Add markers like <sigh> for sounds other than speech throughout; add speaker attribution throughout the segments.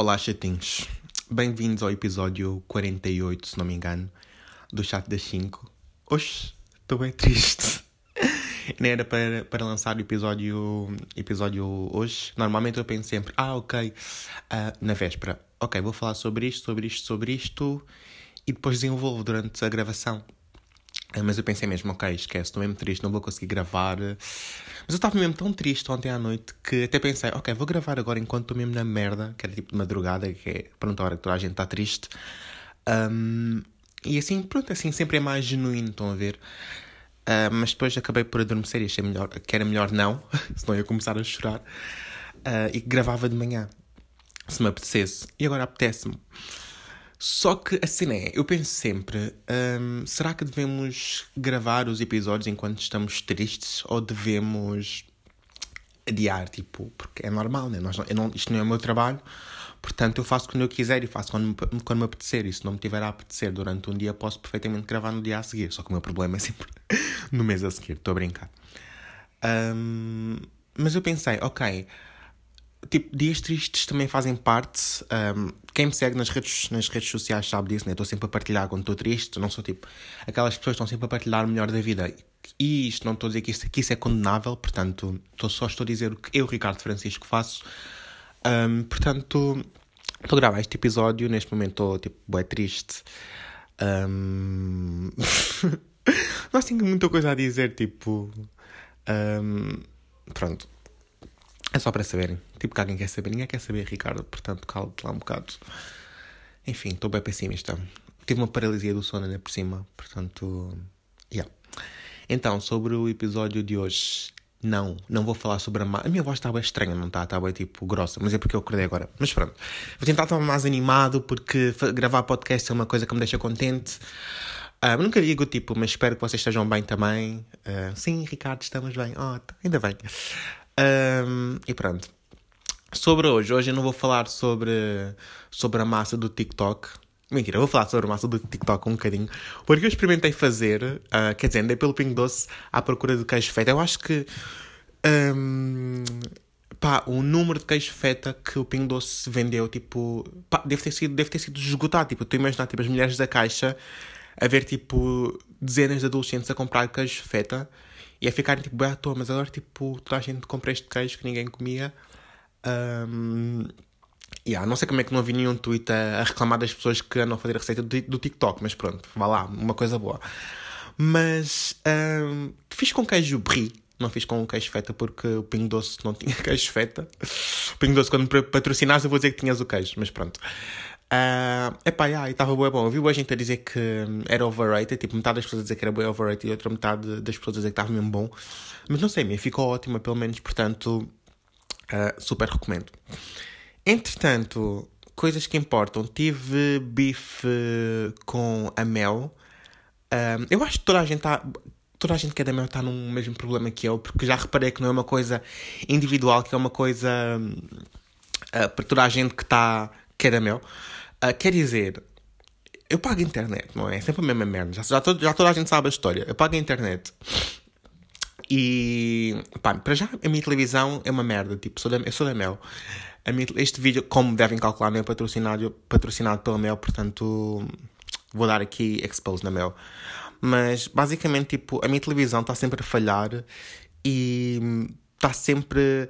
Speaker 1: Olá, chatinhos. Bem-vindos ao episódio 48, se não me engano, do Chat das 5. Oxe, estou bem triste. <laughs> Nem era para, para lançar o episódio, episódio hoje. Normalmente eu penso sempre, ah, ok, uh, na véspera, ok, vou falar sobre isto, sobre isto, sobre isto, e depois desenvolvo durante a gravação. Uh, mas eu pensei mesmo, ok, esquece, estou mesmo triste, não vou conseguir gravar. Mas eu estava mesmo tão triste ontem à noite que até pensei, ok, vou gravar agora enquanto estou mesmo na merda, que era tipo de madrugada, que é pronto, a hora que toda a gente está triste. Um, e assim, pronto, assim sempre é mais genuíno, estão a ver? Uh, mas depois acabei por adormecer e achei melhor, que era melhor não, <laughs> senão ia começar a chorar. Uh, e gravava de manhã, se me apetecesse. E agora apetece-me. Só que assim é, eu penso sempre: um, será que devemos gravar os episódios enquanto estamos tristes ou devemos adiar? Tipo, porque é normal, né? Nós, não, isto não é o meu trabalho, Portanto, eu faço quando eu quiser e faço quando, quando me apetecer. E se não me tiver a apetecer durante um dia, posso perfeitamente gravar no dia a seguir. Só que o meu problema é sempre <laughs> no mês a seguir. Estou a brincar. Um, mas eu pensei, ok. Tipo, dias tristes também fazem parte. Um, quem me segue nas redes, nas redes sociais sabe disso, né? Estou sempre a partilhar quando estou triste. Não sou tipo aquelas pessoas que estão sempre a partilhar o melhor da vida. E isto não estou a dizer que isso, que isso é condenável, portanto, estou, só estou a dizer o que eu, Ricardo Francisco, faço um, portanto, estou a gravar este episódio. Neste momento estou tipo, bem triste. Um... não <laughs> tenho muita coisa a dizer, tipo. Um... Pronto. É só para saberem. Tipo, que alguém quer saber. Ninguém quer saber, Ricardo. Portanto, calma-te lá um bocado. Enfim, estou bem pessimista. Tive uma paralisia do sono ainda por cima. Portanto, yeah. Então, sobre o episódio de hoje, não, não vou falar sobre a massa. A minha voz está bem estranha, não está? Está bem tipo grossa, mas é porque eu acordei agora. Mas pronto, vou tentar estar mais animado porque gravar podcast é uma coisa que me deixa contente. Uh, nunca digo tipo, mas espero que vocês estejam bem também. Uh, sim, Ricardo, estamos bem. Oh, ainda bem. Uh, e pronto. Sobre hoje, hoje eu não vou falar sobre, sobre a massa do TikTok. Mentira, vou falar sobre a massa do TikTok um bocadinho. Porque eu experimentei fazer, uh, quer dizer, andei pelo Pingo Doce à procura de queijo feta. Eu acho que. Um, pá, o número de queijo feta que o Pingo Doce vendeu, tipo. Pá, deve ter sido, deve ter sido esgotado. Tipo, estou a imaginar, tipo, as mulheres da caixa a ver, tipo, dezenas de adolescentes a comprar queijo feta e a ficarem, tipo, à toa. Mas agora, tipo, toda a gente compra este queijo que ninguém comia. Um, Yeah, não sei como é que não vi nenhum tweet a, a reclamar das pessoas que andam a fazer a receita do, do TikTok, mas pronto, vá lá, uma coisa boa. Mas um, fiz com queijo brie, não fiz com queijo feta porque o Pingo Doce não <laughs> tinha queijo feta. O Pingo Doce, quando me patrocinaste, eu vou dizer que tinhas o queijo, mas pronto. Uh, epá, yeah, estava bem bom. Eu vi a gente a dizer que era overrated, tipo, metade das pessoas a dizer que era bem overrated e outra metade das pessoas a dizer que estava mesmo bom. Mas não sei, me ficou ótima, pelo menos, portanto, uh, super recomendo. Entretanto, coisas que importam. Tive bife com a Mel. Um, eu acho que toda a gente está. Toda a gente que é da Mel está num mesmo problema que eu, porque já reparei que não é uma coisa individual, que é uma coisa uh, para toda a gente que está que Mel. Uh, quer dizer, eu pago a internet, não é? É sempre a mesma merda. Já, já, já toda a gente sabe a história. Eu pago a internet. E, pá, para já, a minha televisão é uma merda. Tipo, sou da, eu sou da Mel. Este vídeo, como devem calcular, não é patrocinado, patrocinado pela Mel, portanto vou dar aqui expose na Mel. Mas basicamente, tipo, a minha televisão está sempre a falhar e está sempre.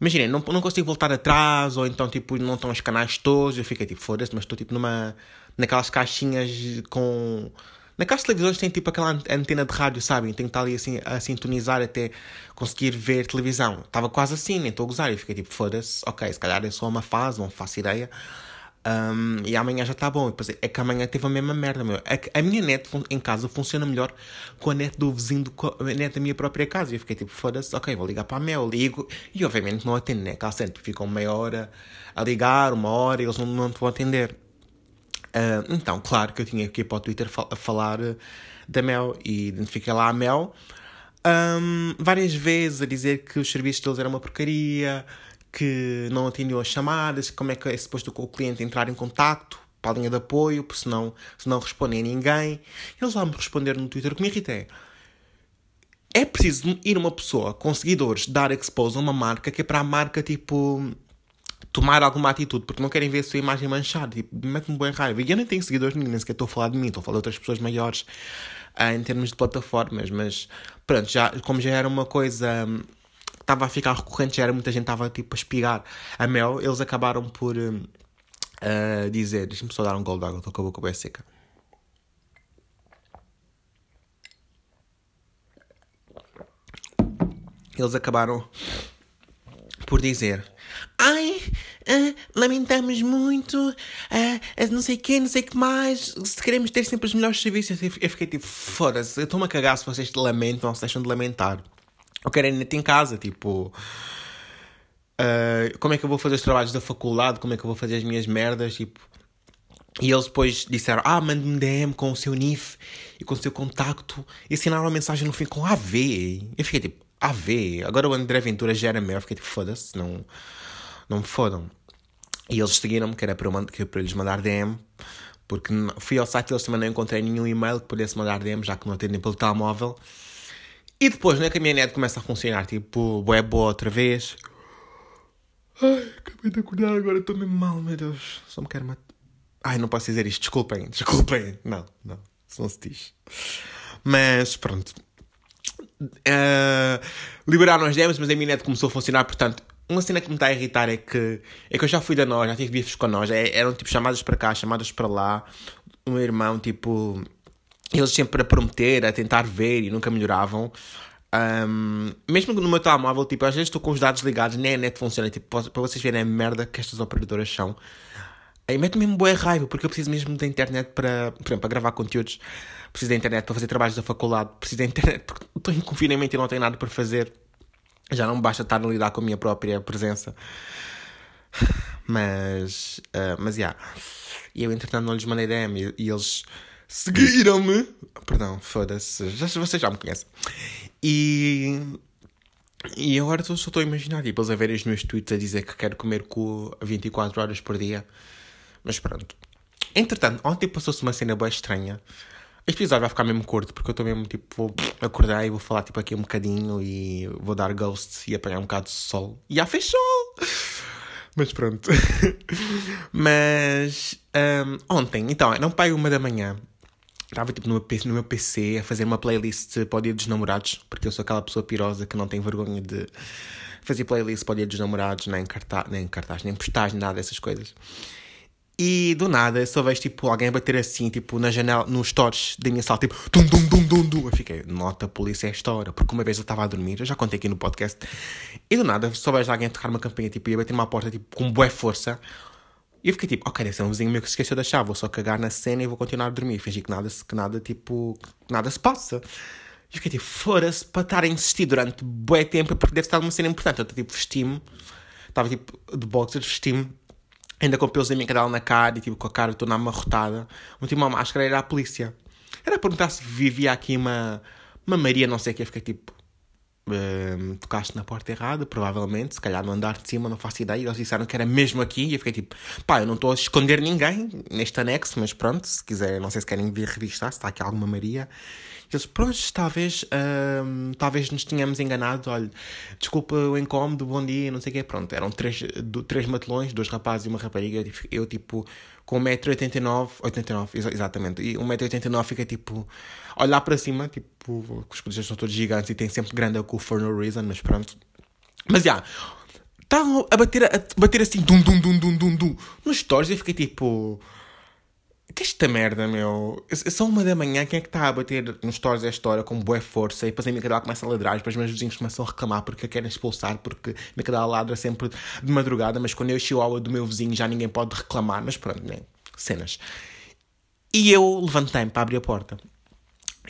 Speaker 1: Imaginem, não, não consigo voltar atrás, ou então, tipo, não estão os canais todos. Eu fiquei tipo, foda-se, mas estou tipo numa. naquelas caixinhas com Naquelas televisões tem tipo aquela antena de rádio, sabem? Tem que estar ali assim a sintonizar até conseguir ver televisão. Estava quase assim, nem estou a gozar. Eu fiquei tipo, foda-se, ok, se calhar é só uma fase, não faço ideia. Um, e amanhã já está bom. Depois, é que amanhã teve a mesma merda, meu. É que a minha net em casa funciona melhor com a net do vizinho, do, a net da minha própria casa. E eu fiquei tipo, foda-se, ok, vou ligar para a Mel, ligo. E obviamente não atendo, né? Cá sempre ficam meia hora a ligar, uma hora, e eles não, não te vão atender. Uh, então, claro que eu tinha que ir para o Twitter a falar ah, da Mel e identifiquei lá a Mel um, várias vezes a dizer que os serviços deles eram uma porcaria, que não atendiam as chamadas, como é que é suposto o cliente entrar em contato para a linha de apoio, porque senão, se não respondem a ninguém. Eles lá me responderam no Twitter, que me irrita é. É preciso ir uma pessoa com seguidores dar expose a uma marca que é para a marca tipo tomar alguma atitude porque não querem ver a sua imagem manchada. Tipo, mete-me boa raiva. E eu nem tenho seguidores nenhum, nem sequer estou a falar de mim, estou a falar de outras pessoas maiores uh, em termos de plataformas. Mas pronto, já, como já era uma coisa um, estava a ficar recorrente, já era muita gente estava tipo a espigar a mel, eles acabaram por uh, dizer: deixa-me só dar um gol d'água, estou com a boca bem seca. Eles acabaram por dizer Ai, uh, lamentamos muito, não sei quê, não sei que mais, se queremos ter sempre os melhores serviços. Eu fiquei tipo, foda-se, eu estou-me a cagar se vocês lamentam se deixam de lamentar. Eu quero net em casa, tipo. Uh, como é que eu vou fazer os trabalhos da faculdade? Como é que eu vou fazer as minhas merdas? Tipo. E eles depois disseram: Ah, mande-me DM com o seu NIF e com o seu contacto e assinaram uma mensagem no fim com AV. Eu fiquei tipo: AV. Agora o André Ventura já era meu. Eu fiquei tipo: Foda-se, não não me fodam. E eles seguiram-me, que era para, eu, que para lhes mandar DM, porque fui ao site deles também não encontrei nenhum e-mail que pudesse mandar DM, já que não atendem pelo telemóvel. E depois, né, que a minha começa a funcionar, tipo, é boa outra vez. Ai, acabei de acordar agora, estou mesmo mal, meu Deus. Só me quero matar. Ai, não posso dizer isto, desculpem, <laughs> desculpem. Não, não, se não se diz. Mas pronto. Uh, liberaram as demos, mas a minha net começou a funcionar, portanto, uma cena que me está a irritar é que, é que eu já fui da nós, já tive bifes com nós, é, eram tipo chamadas para cá, chamadas para lá. O meu irmão, tipo, eles sempre a prometer, a tentar ver e nunca melhoravam. Um, mesmo no meu telemóvel, tipo, às vezes estou com os dados ligados, nem a net funciona, tipo, para vocês verem a merda que estas operadoras são. Aí mete-me mesmo boa raiva, porque eu preciso mesmo da internet para, por exemplo, para gravar conteúdos, preciso da internet para fazer trabalhos da faculdade, preciso da internet porque estou em confinamento e não tenho nada para fazer. Já não basta estar a lidar com a minha própria presença. Mas, uh, mas, já. Yeah. E eu, entretanto, não lhes mandei DM e, e eles seguiram-me. Perdão, foda-se. Vocês já me conhecem. E. E agora só estou a imaginar, tipo, eles a verem os meus tweets a dizer que quero comer cu 24 horas por dia. Mas pronto. Entretanto, ontem passou-se uma cena bem estranha. Este episódio vai ficar mesmo curto, porque eu estou mesmo tipo, vou acordar e vou falar tipo aqui um bocadinho e vou dar ghost e apanhar um bocado de sol. E já fez sol! Mas pronto. <laughs> Mas um, ontem, então, era um pai uma da manhã. Estava tipo no meu, no meu PC a fazer uma playlist para o dia dos namorados, porque eu sou aquela pessoa pirosa que não tem vergonha de fazer playlist para o dia dos namorados, nem cartaz, nem cartaz, nem postagem, nada dessas coisas. E do nada só vejo tipo alguém bater assim, tipo na janela, nos stores da minha sala, tipo dum dum dum dum dum. Eu fiquei, nota a polícia é esta hora, porque uma vez eu estava a dormir, eu já contei aqui no podcast, e do nada só vejo alguém tocar uma campainha, tipo, e bater uma porta tipo com boa força. E eu fiquei tipo, ok, deve ser um vizinho meu que se esqueceu da chave, vou só cagar na cena e vou continuar a dormir. Fingi que nada, que nada, tipo, que nada se passa. E fiquei tipo, fora-se para estar a insistir durante bué tempo, porque deve estar uma cena importante. Eu tipo, vesti-me, estava tipo de boxers, vesti-me ainda com pelos da minha cadela na cara e tipo com a cara toda amarrotada. Meti uma máscara era a polícia. Era a perguntar se vivia aqui uma, uma Maria, não sei o que. Eu fiquei tipo. Um, tocaste na porta errada, provavelmente, se calhar no andar de cima, não faço ideia. Eles disseram que era mesmo aqui. E eu fiquei tipo, pá, eu não estou a esconder ninguém neste anexo, mas pronto, se quiser, não sei se querem vir revistar, se está aqui alguma Maria. Eles, pronto, talvez, uh, talvez nos tínhamos enganado. Olha, desculpa o incómodo, bom dia, não sei o quê. Pronto, eram três, do, três matelões, dois rapazes e uma rapariga. Eu, tipo, com 1,89m, 89, exatamente, e 1,89m fica tipo, olhar para cima, tipo, os polícias são todos gigantes e tem sempre grande cu for no reason, mas pronto. Mas já, yeah, estavam a bater, a bater assim, dum, dum, dum, dum, dum, dum, nos stories e eu fiquei tipo que esta merda, meu? São uma da manhã, quem é que está a bater nos stores esta hora com boa força e depois a minha cadela começa a ladrar, depois meus vizinhos começam a reclamar porque a querem expulsar, porque a minha cadela ladra sempre de madrugada, mas quando eu chihuahua do meu vizinho já ninguém pode reclamar, mas pronto, né? Cenas. E eu levantei-me para abrir a porta.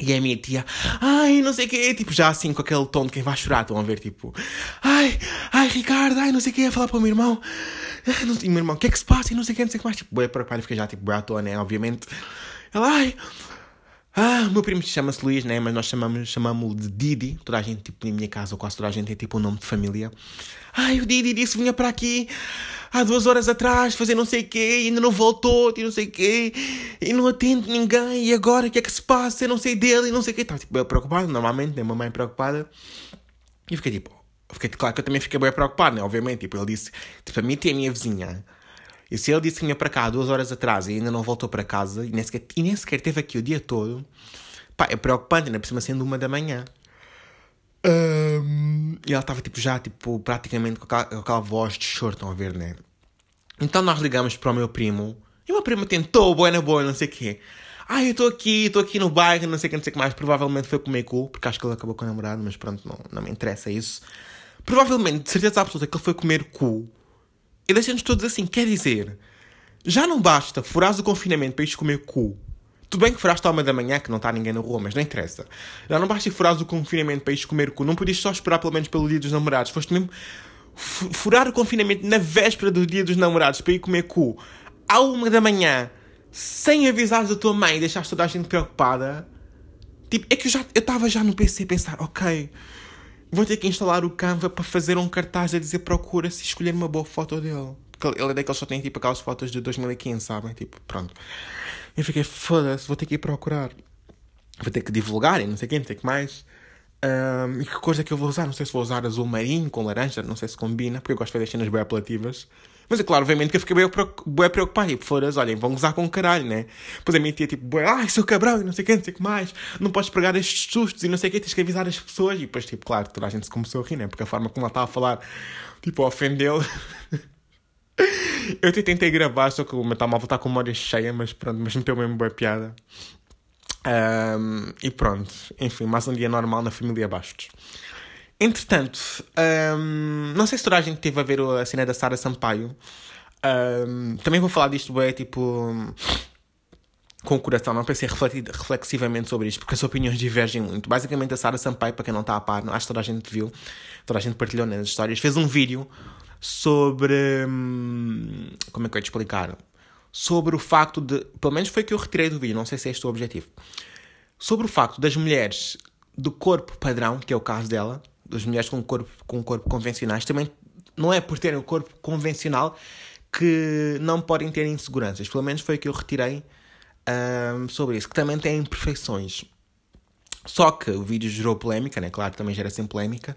Speaker 1: E a minha tia, ai, não sei o quê, tipo, já assim com aquele tom de quem vai chorar, estão a ver, tipo, ai, ai, Ricardo, ai, não sei o quê, a falar para o meu irmão, não, e o meu irmão, o que é que se passa, e não sei o quê, não sei o que mais, tipo, boia o fica já, tipo, boia à toa, né, obviamente. Ela, ai, ah, meu primo chama-se Luís, né, mas nós chamamos, chamamos-o de Didi, toda a gente, tipo, na minha casa, ou quase toda a gente tem, tipo, um nome de família. Ai, o Didi disse vinha para aqui há duas horas atrás fazer não sei o quê ainda não voltou e não sei o quê e não atende ninguém e agora o que é que se passa? Eu não sei dele e não sei o quê. Estava tipo, preocupado, normalmente, né? Uma mãe preocupada. E fiquei tipo, Fiquei, claro que eu também fiquei bem preocupado, né? Obviamente. Tipo, ele disse, tipo, a mim tem a minha vizinha. E se ele disse que vinha para cá duas horas atrás e ainda não voltou para casa e nem sequer, e nem sequer esteve aqui o dia todo, pá, é preocupante, ainda por cima sendo uma da manhã. Um, e ela estava tipo, já tipo, praticamente com aquela, com aquela voz de choro, estão a ver, né? Então nós ligamos para o meu primo e o meu primo tentou, boa na boa, não sei o quê. Ah, eu estou aqui, estou aqui no bairro, não sei o que, não sei o que mais. Provavelmente foi comer cu, porque acho que ele acabou com o namorado, mas pronto, não, não me interessa isso. Provavelmente, de certeza absoluta, que ele foi comer cu. E deixamos todos assim, quer dizer, já não basta furares o confinamento para ires comer cu. Tudo bem que furaste à uma da manhã, que não está ninguém na rua, mas não interessa. Já não basta furares o confinamento para ires comer cu. Não podias só esperar pelo menos pelo dia dos namorados. Foste mesmo furar o confinamento na véspera do dia dos namorados para ir comer cu à uma da manhã sem avisares a tua mãe e deixaste toda a gente preocupada. Tipo, é que eu já estava já no PC a pensar, ok, vou ter que instalar o Canva para fazer um cartaz a dizer procura-se e escolher uma boa foto dele. Porque ele é daqueles só tem tipo aquelas fotos de 2015, sabem? Tipo, pronto. Eu fiquei, foda-se, vou ter que ir procurar. Vou ter que divulgar e não sei o que, não sei o que mais. Um, e que cor é que eu vou usar? Não sei se vou usar azul marinho com laranja, não sei se combina, porque eu gosto de fazer cenas bem apelativas. Mas é claro, obviamente que eu fiquei bem, bem preocupado. Tipo, foda olhem, vão gozar com caralho, né? Depois a minha tia, tipo, ai, seu cabrão, e não sei o que, não sei o que mais. Não podes pregar estes sustos e não sei o que, tens que avisar as pessoas. E depois, tipo, claro, toda a gente se começou a rir, né? Porque a forma como ela estava a falar, tipo, ofendeu. <laughs> eu tentei gravar, só que o meu telemóvel está com memória cheia, mas pronto, mas meteu mesmo boa piada. Um, e pronto, enfim, mais um dia normal na família Bastos. Entretanto, um, não sei se toda a gente teve a ver a cena da Sara Sampaio. Um, também vou falar disto, é tipo. Com o coração, não pensei reflexivamente sobre isto, porque as opiniões divergem muito. Basicamente, a Sara Sampaio, para quem não está a par, acho que toda a gente viu, toda a gente partilhou nas histórias, fez um vídeo sobre. Hum, como é que eu ia te explicar? Sobre o facto de. Pelo menos foi que eu retirei do vídeo, não sei se é este o objetivo. Sobre o facto das mulheres do corpo padrão, que é o caso dela, das mulheres com corpo, com corpo convencionais, também não é por terem o corpo convencional que não podem ter inseguranças. Pelo menos foi o que eu retirei um, sobre isso, que também tem imperfeições. Só que o vídeo gerou polémica, né? Claro, também gera sempre polémica.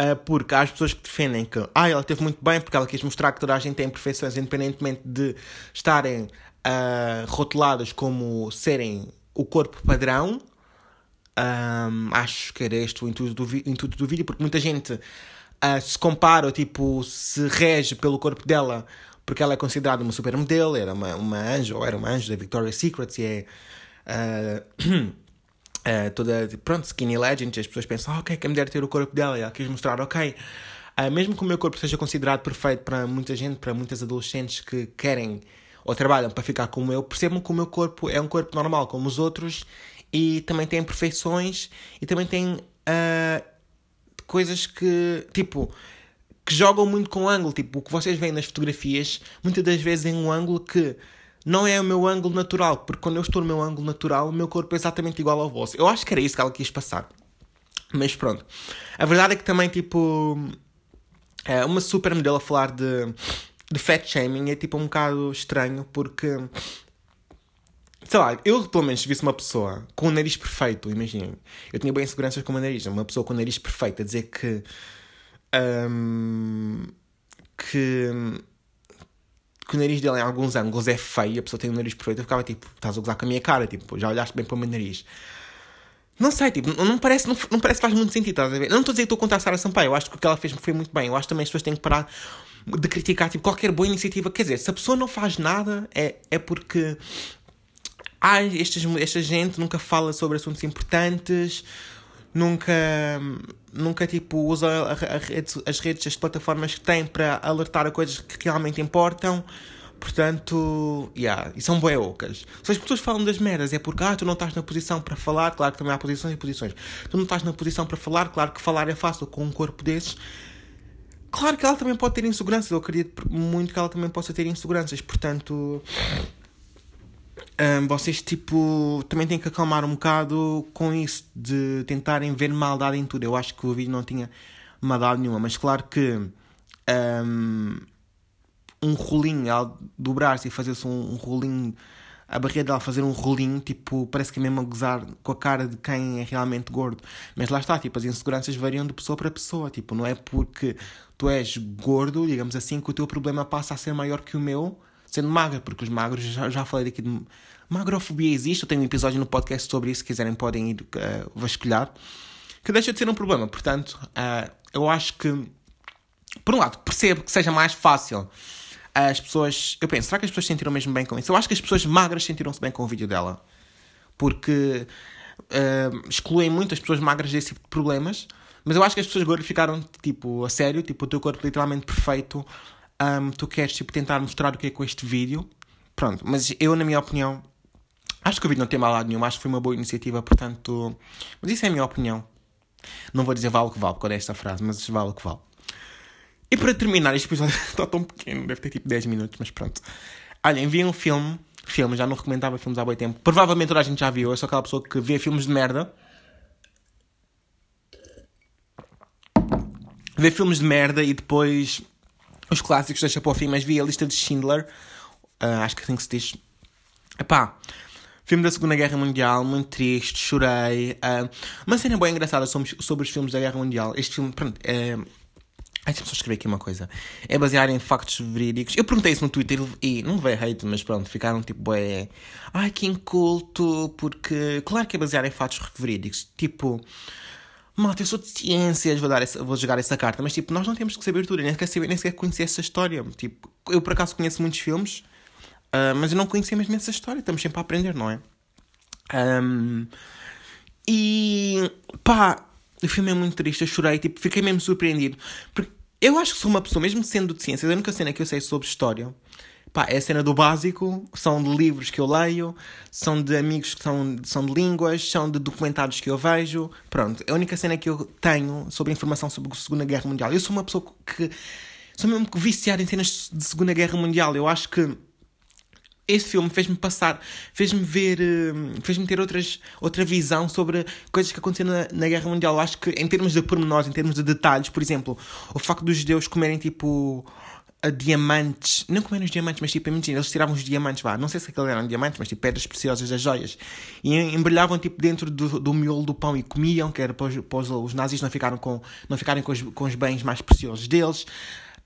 Speaker 1: Uh, porque há as pessoas que defendem que ah, ela teve muito bem porque ela quis mostrar que toda a gente tem imperfeições, independentemente de estarem uh, rotuladas como serem o corpo padrão. Um, acho que era este o intuito do, intuito do vídeo, porque muita gente uh, se compara ou tipo, se rege pelo corpo dela porque ela é considerada uma supermodelo, era uma, uma anjo, ou era uma anjo da Victoria's Secret, e é uh, <clears throat> uh, toda, pronto, skinny legend, as pessoas pensam, oh, ok, que a mulher ter o corpo dela, e ela quis mostrar, ok, uh, mesmo que o meu corpo seja considerado perfeito para muita gente, para muitas adolescentes que querem ou trabalham para ficar como eu, percebam que o meu corpo é um corpo normal como os outros e também tem imperfeições e também tem uh, coisas que, tipo, que jogam muito com o ângulo. Tipo, o que vocês veem nas fotografias, muitas das vezes em um ângulo que não é o meu ângulo natural, porque quando eu estou no meu ângulo natural, o meu corpo é exatamente igual ao vosso. Eu acho que era isso que ela quis passar. Mas pronto. A verdade é que também, tipo, é uma super modelo a falar de, de fat shaming é tipo um bocado estranho, porque sei lá, eu pelo menos visse uma pessoa com o nariz perfeito, imaginem. Eu tinha bem seguranças com o meu nariz, uma pessoa com o nariz perfeito a dizer que. Um, que. Que o nariz dele em alguns ângulos é feio, a pessoa tem o nariz perfeito, eu ficava tipo, estás a gozar com a minha cara, tipo, já olhaste bem para o meu nariz. Não sei, tipo, não parece, não, não parece que faz muito sentido, estás a ver? Eu não estou a dizer que estou a contar a Sara Sampaio, eu acho que o que ela fez foi muito bem. Eu acho também as pessoas têm que parar de criticar tipo, qualquer boa iniciativa. Quer dizer, se a pessoa não faz nada, é, é porque ai, esta, esta gente nunca fala sobre assuntos importantes, nunca, nunca tipo, usa a, a rede, as redes, as plataformas que tem para alertar a coisas que realmente importam. Portanto, yeah, e são bué ocas. Se as pessoas falam das merdas é porque ah, tu não estás na posição para falar, claro que também há posições e posições. Tu não estás na posição para falar, claro que falar é fácil com um corpo desses. Claro que ela também pode ter inseguranças, eu acredito muito que ela também possa ter inseguranças, portanto, um, vocês tipo também têm que acalmar um bocado com isso de tentarem ver maldade em tudo. Eu acho que o vídeo não tinha maldade nenhuma, mas claro que um, um rolinho, ao dobrar-se e fazer-se um, um rolinho a barriga dela fazer um rolinho, tipo, parece que é mesmo a gozar com a cara de quem é realmente gordo. Mas lá está, tipo, as inseguranças variam de pessoa para pessoa, tipo, não é porque tu és gordo, digamos assim, que o teu problema passa a ser maior que o meu, sendo magra, porque os magros, já, já falei aqui de magrofobia existe, eu tenho um episódio no podcast sobre isso, se quiserem podem ir uh, vasculhar, que deixa de ser um problema, portanto, uh, eu acho que, por um lado, percebo que seja mais fácil as pessoas. Eu penso, será que as pessoas se sentiram mesmo bem com isso? Eu acho que as pessoas magras sentiram-se bem com o vídeo dela. Porque uh, excluem muito as pessoas magras desse tipo de problemas. Mas eu acho que as pessoas gordas ficaram, tipo, a sério, tipo, o teu corpo literalmente perfeito. Um, tu queres, tipo, tentar mostrar o que é com este vídeo. Pronto, mas eu, na minha opinião, acho que o vídeo não tem mal lado nenhum. Acho que foi uma boa iniciativa, portanto. Mas isso é a minha opinião. Não vou dizer vale o que vale, qual é esta frase, mas vale o que vale. E para terminar, este episódio <laughs> está tão pequeno, deve ter tipo 10 minutos, mas pronto. Olhem, vi um filme, filme, já não recomendava filmes há boi tempo. Provavelmente toda a gente já viu, eu sou aquela pessoa que vê filmes de merda. Vê filmes de merda e depois os clássicos deixa para o fim, mas vi a lista de Schindler, uh, acho que assim que se diz. Epá, filme da Segunda Guerra Mundial, muito triste, chorei. Uh, uma cena bem engraçada sobre, sobre os filmes da Guerra Mundial. Este filme, pronto, é Ai, deixa-me só escrever aqui uma coisa. É baseado em factos verídicos. Eu perguntei isso no Twitter e não veio hate, mas pronto, ficaram tipo, é. Ai, que inculto, porque. Claro que é baseado em factos verídicos. Tipo. Malta, eu sou de ciências, vou, dar essa, vou jogar essa carta, mas tipo, nós não temos que saber tudo, nem sequer, saber, nem sequer conhecer essa história. Tipo, eu por acaso conheço muitos filmes, uh, mas eu não conhecia mesmo essa história, estamos sempre a aprender, não é? Um, e pá, o filme é muito triste, eu chorei, tipo, fiquei mesmo surpreendido. Porque eu acho que sou uma pessoa, mesmo sendo de ciências, a única cena que eu sei sobre história pá, é a cena do básico, são de livros que eu leio, são de amigos que são, são de línguas, são de documentários que eu vejo. Pronto, é a única cena que eu tenho sobre informação sobre a Segunda Guerra Mundial. Eu sou uma pessoa que sou mesmo viciada em cenas de Segunda Guerra Mundial. Eu acho que esse filme fez-me passar, fez-me ver, hum, fez-me ter outras, outra visão sobre coisas que aconteceram na, na, Guerra Mundial. Eu acho que em termos de pormenores, em termos de detalhes, por exemplo, o facto dos judeus comerem tipo diamantes, não comerem os diamantes, mas tipo, imagina, eles tiravam os diamantes, vá, não sei se aqueles eram diamantes, mas tipo pedras preciosas das joias, e embrulhavam tipo dentro do, do miolo do pão e comiam, que era para os, para os, nazis não, ficaram com, não ficarem com os, com os bens mais preciosos deles.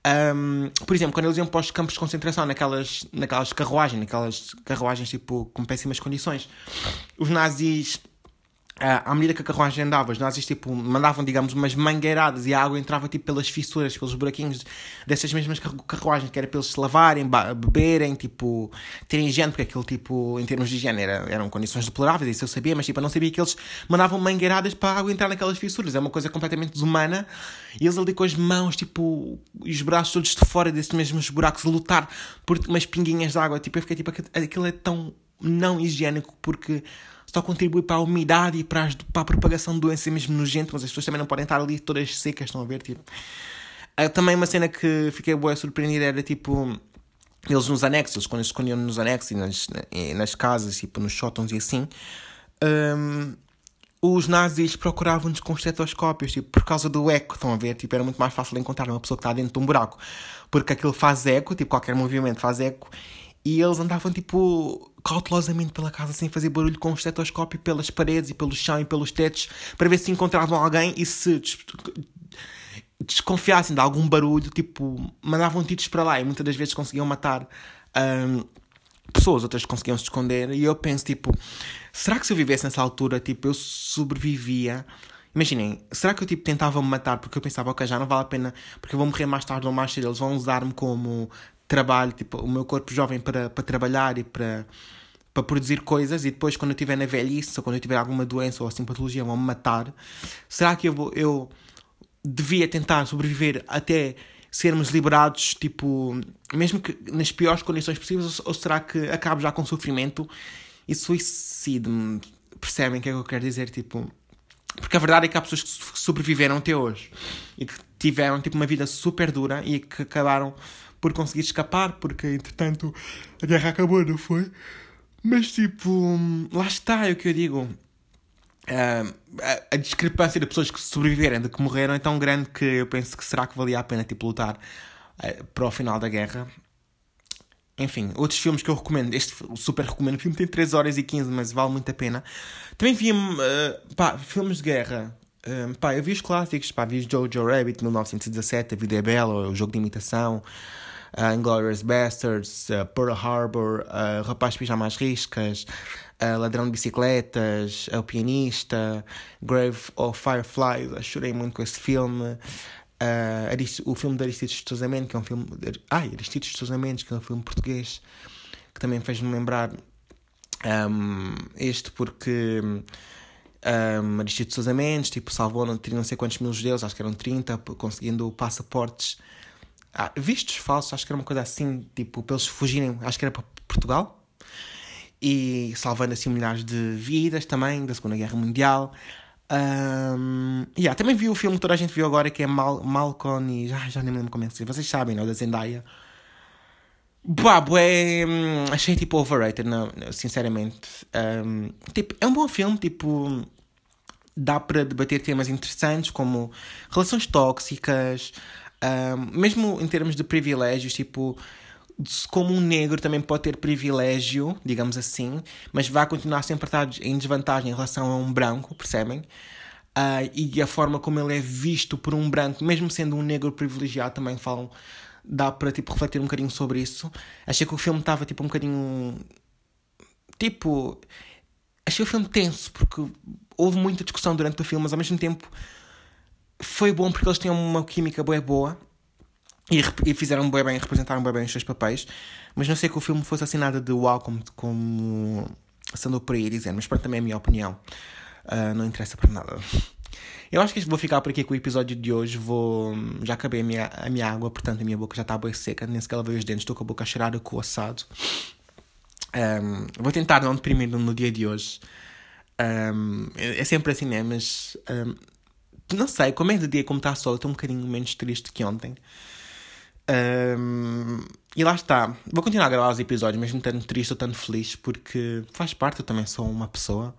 Speaker 1: Um, por exemplo, quando eles iam para os campos de concentração, naquelas, naquelas carruagens, naquelas carruagens tipo com péssimas condições, os nazis à medida que a carruagem andava, os nazis tipo, mandavam, digamos, umas mangueiradas e a água entrava tipo, pelas fissuras, pelos buraquinhos dessas mesmas carruagens, que era para eles se lavarem, beberem, tipo, terem higiene, porque aquilo, tipo, em termos de higiene era, eram condições deploráveis, isso eu sabia, mas tipo, eu não sabia que eles mandavam mangueiradas para a água entrar naquelas fissuras. É uma coisa completamente desumana. E eles ali com as mãos, tipo, e os braços todos de fora desses mesmos buracos, a lutar por umas pinguinhas de água. Tipo, eu fiquei tipo, aquilo é tão não higiênico porque só contribui para a umidade e para, as, para a propagação de doenças mesmo nojento, mas as pessoas também não podem estar ali todas secas, estão a ver? Tipo. Uh, também uma cena que fiquei boa surpreendida era tipo. Eles nos anexos, quando eles escondiam nos anexos e nas, nas casas, tipo nos sótãos e assim, um, os nazis procuravam-nos com estetoscópios, tipo, por causa do eco, estão a ver? Tipo, era muito mais fácil encontrar uma pessoa que está dentro de um buraco, porque aquilo faz eco, tipo, qualquer movimento faz eco, e eles andavam, tipo, cautelosamente pela casa sem fazer barulho com o estetoscópio pelas paredes e pelo chão e pelos tetos para ver se encontravam alguém e se desconfiassem de algum barulho, tipo, mandavam tiros para lá e muitas das vezes conseguiam matar um, pessoas, outras conseguiam se esconder. E eu penso, tipo, será que se eu vivesse nessa altura, tipo, eu sobrevivia? Imaginem, será que eu tipo tentava me matar porque eu pensava, ok, já não vale a pena, porque eu vou morrer mais tarde ou mais cedo, eles vão usar-me como trabalho, tipo, o meu corpo jovem para, para trabalhar e para, para produzir coisas e depois quando eu estiver na velhice ou quando eu tiver alguma doença ou assim patologia vão me matar. Será que eu, vou, eu devia tentar sobreviver até sermos liberados, tipo, mesmo que nas piores condições possíveis, ou, ou será que acabo já com sofrimento e suicídio? Percebem o que é que eu quero dizer? Tipo, porque a verdade é que há pessoas que sobreviveram até hoje e que tiveram tipo uma vida super dura e que acabaram por conseguir escapar, porque entretanto a guerra acabou, não foi? Mas tipo, lá está, é o que eu digo. Uh, a, a, discrepância de pessoas que sobreviveram, de que morreram, é tão grande que eu penso que será que valia a pena tipo, lutar uh, para o final da guerra. enfim, outros filmes que eu recomendo. Este super recomendo. O filme tem 3 horas e 15, mas vale muito a pena. Também vi uh, pá, filmes de guerra. Um, pá, eu vi os clássicos, pá, vi Jojo Rabbit 1917, A Vida é Bela, O Jogo de Imitação, uh, Inglourious Bastards, uh, Pearl Harbor, uh, Rapaz Pijama às Riscas, uh, Ladrão de Bicicletas, O Pianista, Grave of Fireflies. Eu chorei muito com esse filme. Uh, o filme de Aristides de Mendes, que é um filme. De, ai, Aristides de Mendes, que é um filme português, que também fez-me lembrar um, este, porque um, Aristides de Sousa Mendes tipo, salvou não, não sei quantos mil judeus, acho que eram 30, conseguindo passaportes. Ah, vistos falsos, acho que era uma coisa assim, tipo, para eles fugirem, acho que era para Portugal, e salvando assim milhares de vidas também da Segunda Guerra Mundial. Um, yeah, também vi o filme que toda a gente viu agora que é Mal Malcolm e ah, já nem me lembro como é que se Vocês sabem, não? Da Zendaya. Bah, é, achei tipo overrated, não, sinceramente. Um, tipo, é um bom filme, tipo, dá para debater temas interessantes como relações tóxicas, um, mesmo em termos de privilégios, tipo, como um negro também pode ter privilégio, digamos assim, mas vai continuar sempre a estar em desvantagem em relação a um branco, percebem? Uh, e a forma como ele é visto por um branco, mesmo sendo um negro privilegiado, também falam, dá para tipo, refletir um bocadinho sobre isso. Achei que o filme estava tipo um bocadinho. Tipo. Achei o filme tenso, porque houve muita discussão durante o filme, mas ao mesmo tempo foi bom porque eles tinham uma química boa boa e, e fizeram bem bem, representaram bem bem os seus papéis, mas não sei que o filme fosse assim nada de uau como, como sendo por aí dizendo, mas pronto, também é a minha opinião. Uh, não interessa para nada. Eu acho que vou ficar por aqui com o episódio de hoje. Vou. Já acabei a minha, a minha água, portanto a minha boca já está bem seca. Nem sequer lavei os dentes, estou com a boca cheirada com o assado. Um, vou tentar não deprimir no dia de hoje. Um, é sempre assim, né? Mas. Um, não sei, como é de dia, como está sol, estou um bocadinho menos triste que ontem. Um, e lá está. Vou continuar a gravar os episódios, mesmo estando triste ou estando feliz, porque faz parte, eu também sou uma pessoa,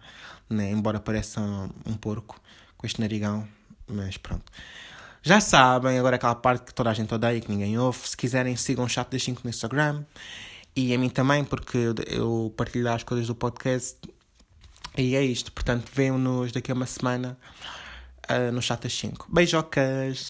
Speaker 1: né? embora pareça um porco com este narigão, mas pronto. Já sabem, agora aquela parte que toda a gente odeia, que ninguém ouve. Se quiserem, sigam o chat das 5 no Instagram e a mim também, porque eu partilho as coisas do podcast. E é isto, portanto, vemo-nos daqui a uma semana uh, no chat das 5. Beijocas!